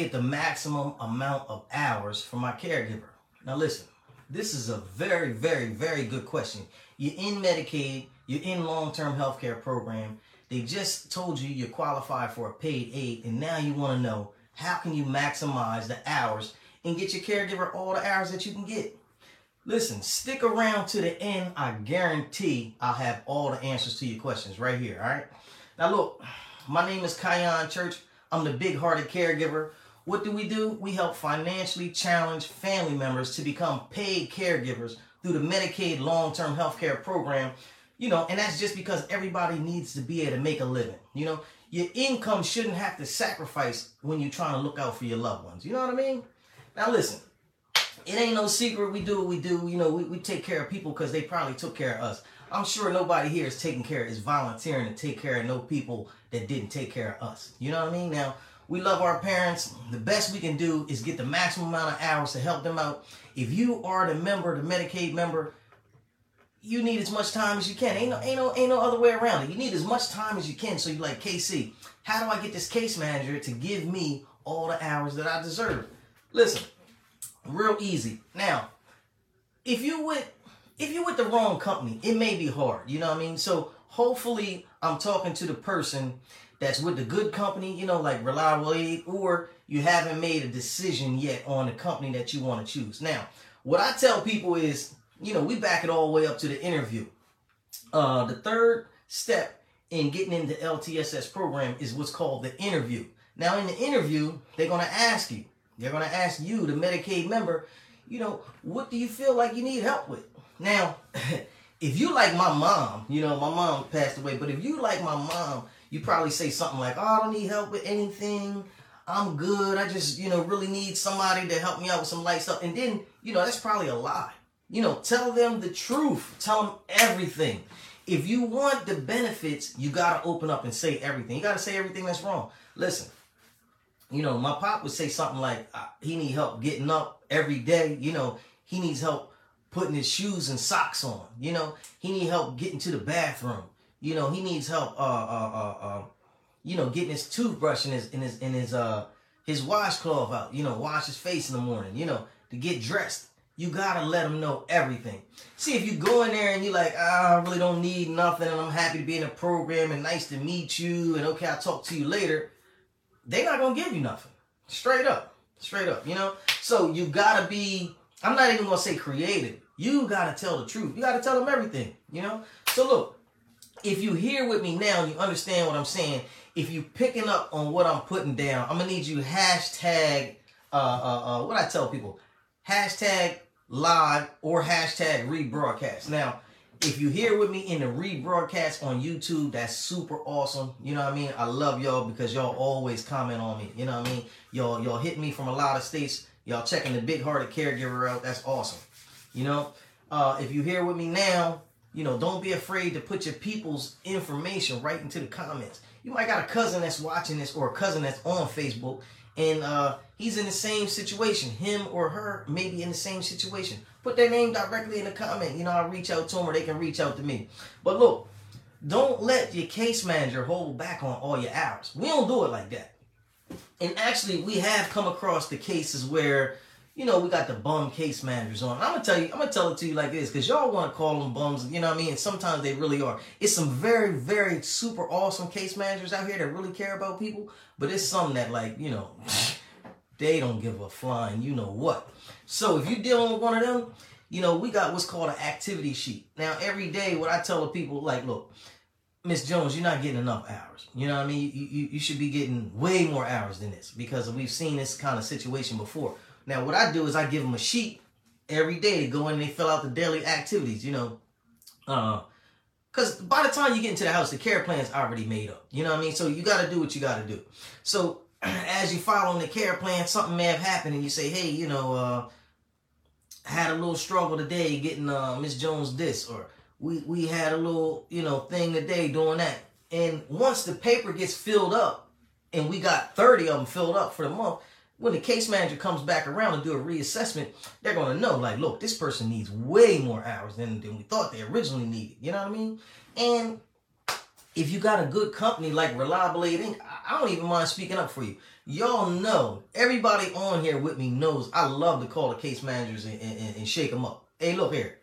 get the maximum amount of hours for my caregiver? Now listen, this is a very, very, very good question. You're in Medicaid, you're in long-term healthcare program. They just told you you qualify for a paid aid, and now you want to know how can you maximize the hours and get your caregiver all the hours that you can get. Listen, stick around to the end. I guarantee I'll have all the answers to your questions right here. All right. Now look, my name is Kyon Church. I'm the big-hearted caregiver. What do we do? We help financially challenged family members to become paid caregivers through the Medicaid long-term healthcare program. You know, and that's just because everybody needs to be able to make a living. You know, your income shouldn't have to sacrifice when you're trying to look out for your loved ones. You know what I mean? Now listen, it ain't no secret we do what we do. You know, we, we take care of people because they probably took care of us. I'm sure nobody here is taking care, is volunteering to take care of no people that didn't take care of us. You know what I mean? Now, we love our parents. The best we can do is get the maximum amount of hours to help them out. If you are the member, the Medicaid member, you need as much time as you can. Ain't no, ain't no, ain't no other way around it. You need as much time as you can. So you're like, KC, how do I get this case manager to give me all the hours that I deserve? Listen, real easy. Now, if you with if you with the wrong company, it may be hard. You know what I mean? So hopefully I'm talking to the person that's with the good company, you know, like Reliable Aid, or you haven't made a decision yet on the company that you want to choose. Now, what I tell people is, you know, we back it all the way up to the interview. Uh, the third step in getting into LTSS program is what's called the interview. Now, in the interview, they're going to ask you, they're going to ask you, the Medicaid member, you know, what do you feel like you need help with? Now, if you like my mom, you know, my mom passed away, but if you like my mom, you probably say something like, oh, I don't need help with anything. I'm good. I just, you know, really need somebody to help me out with some light stuff. And then, you know, that's probably a lie. You know, tell them the truth. Tell them everything. If you want the benefits, you got to open up and say everything. You got to say everything that's wrong. Listen, you know, my pop would say something like, he need help getting up every day. You know, he needs help putting his shoes and socks on. You know, he need help getting to the bathroom. You know, he needs help. Uh, uh, uh, uh you know, getting his toothbrush in his in his in his uh his washcloth out. You know, wash his face in the morning. You know, to get dressed. You gotta let him know everything. See, if you go in there and you're like, ah, I really don't need nothing, and I'm happy to be in a program, and nice to meet you, and okay, I'll talk to you later. They're not gonna give you nothing. Straight up, straight up. You know. So you gotta be. I'm not even gonna say creative. You gotta tell the truth. You gotta tell them everything. You know. So look, if you hear with me now, and you understand what I'm saying. If you picking up on what I'm putting down, I'm gonna need you hashtag uh uh, uh what I tell people, hashtag live or hashtag rebroadcast. Now, if you hear with me in the rebroadcast on YouTube, that's super awesome. You know what I mean? I love y'all because y'all always comment on me. You know what I mean? Y'all y'all hit me from a lot of states. Y'all checking the big hearted caregiver out. That's awesome. You know, uh, if you here with me now, you know, don't be afraid to put your people's information right into the comments. You might got a cousin that's watching this or a cousin that's on Facebook and uh, he's in the same situation. Him or her may be in the same situation. Put their name directly in the comment. You know, I'll reach out to them or they can reach out to me. But look, don't let your case manager hold back on all your hours. We don't do it like that. And actually, we have come across the cases where you know, we got the bum case managers on. I'm gonna tell you, I'm gonna tell it to you like this, because y'all want to call them bums, you know what I mean? And sometimes they really are. It's some very, very super awesome case managers out here that really care about people, but it's some that like, you know, they don't give a flying, you know what. So if you're dealing with one of them, you know, we got what's called an activity sheet. Now, every day, what I tell the people, like, look, Miss Jones, you're not getting enough hours. You know what I mean? You, you, you should be getting way more hours than this because we've seen this kind of situation before now, what I do is I give them a sheet every day to go in and they fill out the daily activities, you know. Uh, Cause by the time you get into the house, the care plan's already made up. You know what I mean? So you gotta do what you gotta do. So as you follow the care plan, something may have happened and you say, hey, you know, uh, had a little struggle today getting uh, Miss Jones this, or we, we had a little, you know, thing today doing that. And once the paper gets filled up, and we got 30 of them filled up for the month, when the case manager comes back around and do a reassessment, they're to know, like, look, this person needs way more hours than, than we thought they originally needed. You know what I mean? And if you got a good company like Reliable Inc., I don't even mind speaking up for you. Y'all know, everybody on here with me knows I love to call the case managers and, and, and shake them up. Hey, look here.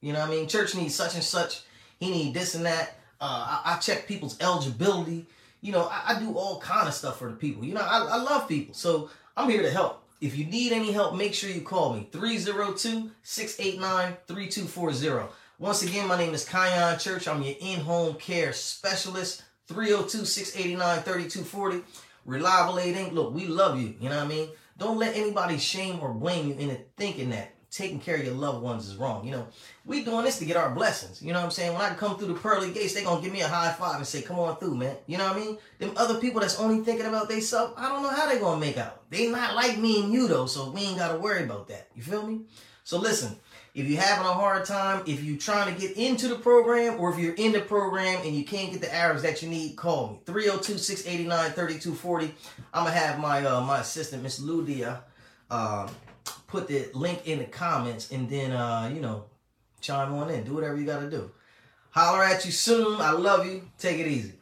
You know what I mean? Church needs such and such. He need this and that. Uh, I, I, check people's eligibility. You know, I, I, do all kind of stuff for the people. You know, I, I love people. So I'm here to help. If you need any help, make sure you call me 302-689-3240. Once again, my name is Kion Church. I'm your in-home care specialist. 302-689-3240. Reliable aid Look, we love you. You know what I mean? Don't let anybody shame or blame you into thinking that taking care of your loved ones is wrong. You know, we doing this to get our blessings. You know what I'm saying? When I come through the pearly gates, they gonna give me a high five and say, "Come on through, man." You know what I mean? Them other people that's only thinking about they self, I don't know how they gonna make out. They not like me and you though, so we ain't gotta worry about that. You feel me? So listen, if you're having a hard time, if you're trying to get into the program, or if you're in the program and you can't get the hours that you need, call me 302-689-3240. I'm gonna have my uh, my assistant, Miss Ludia. Uh, put the link in the comments and then, uh, you know, chime on in. Do whatever you got to do. Holler at you soon. I love you. Take it easy.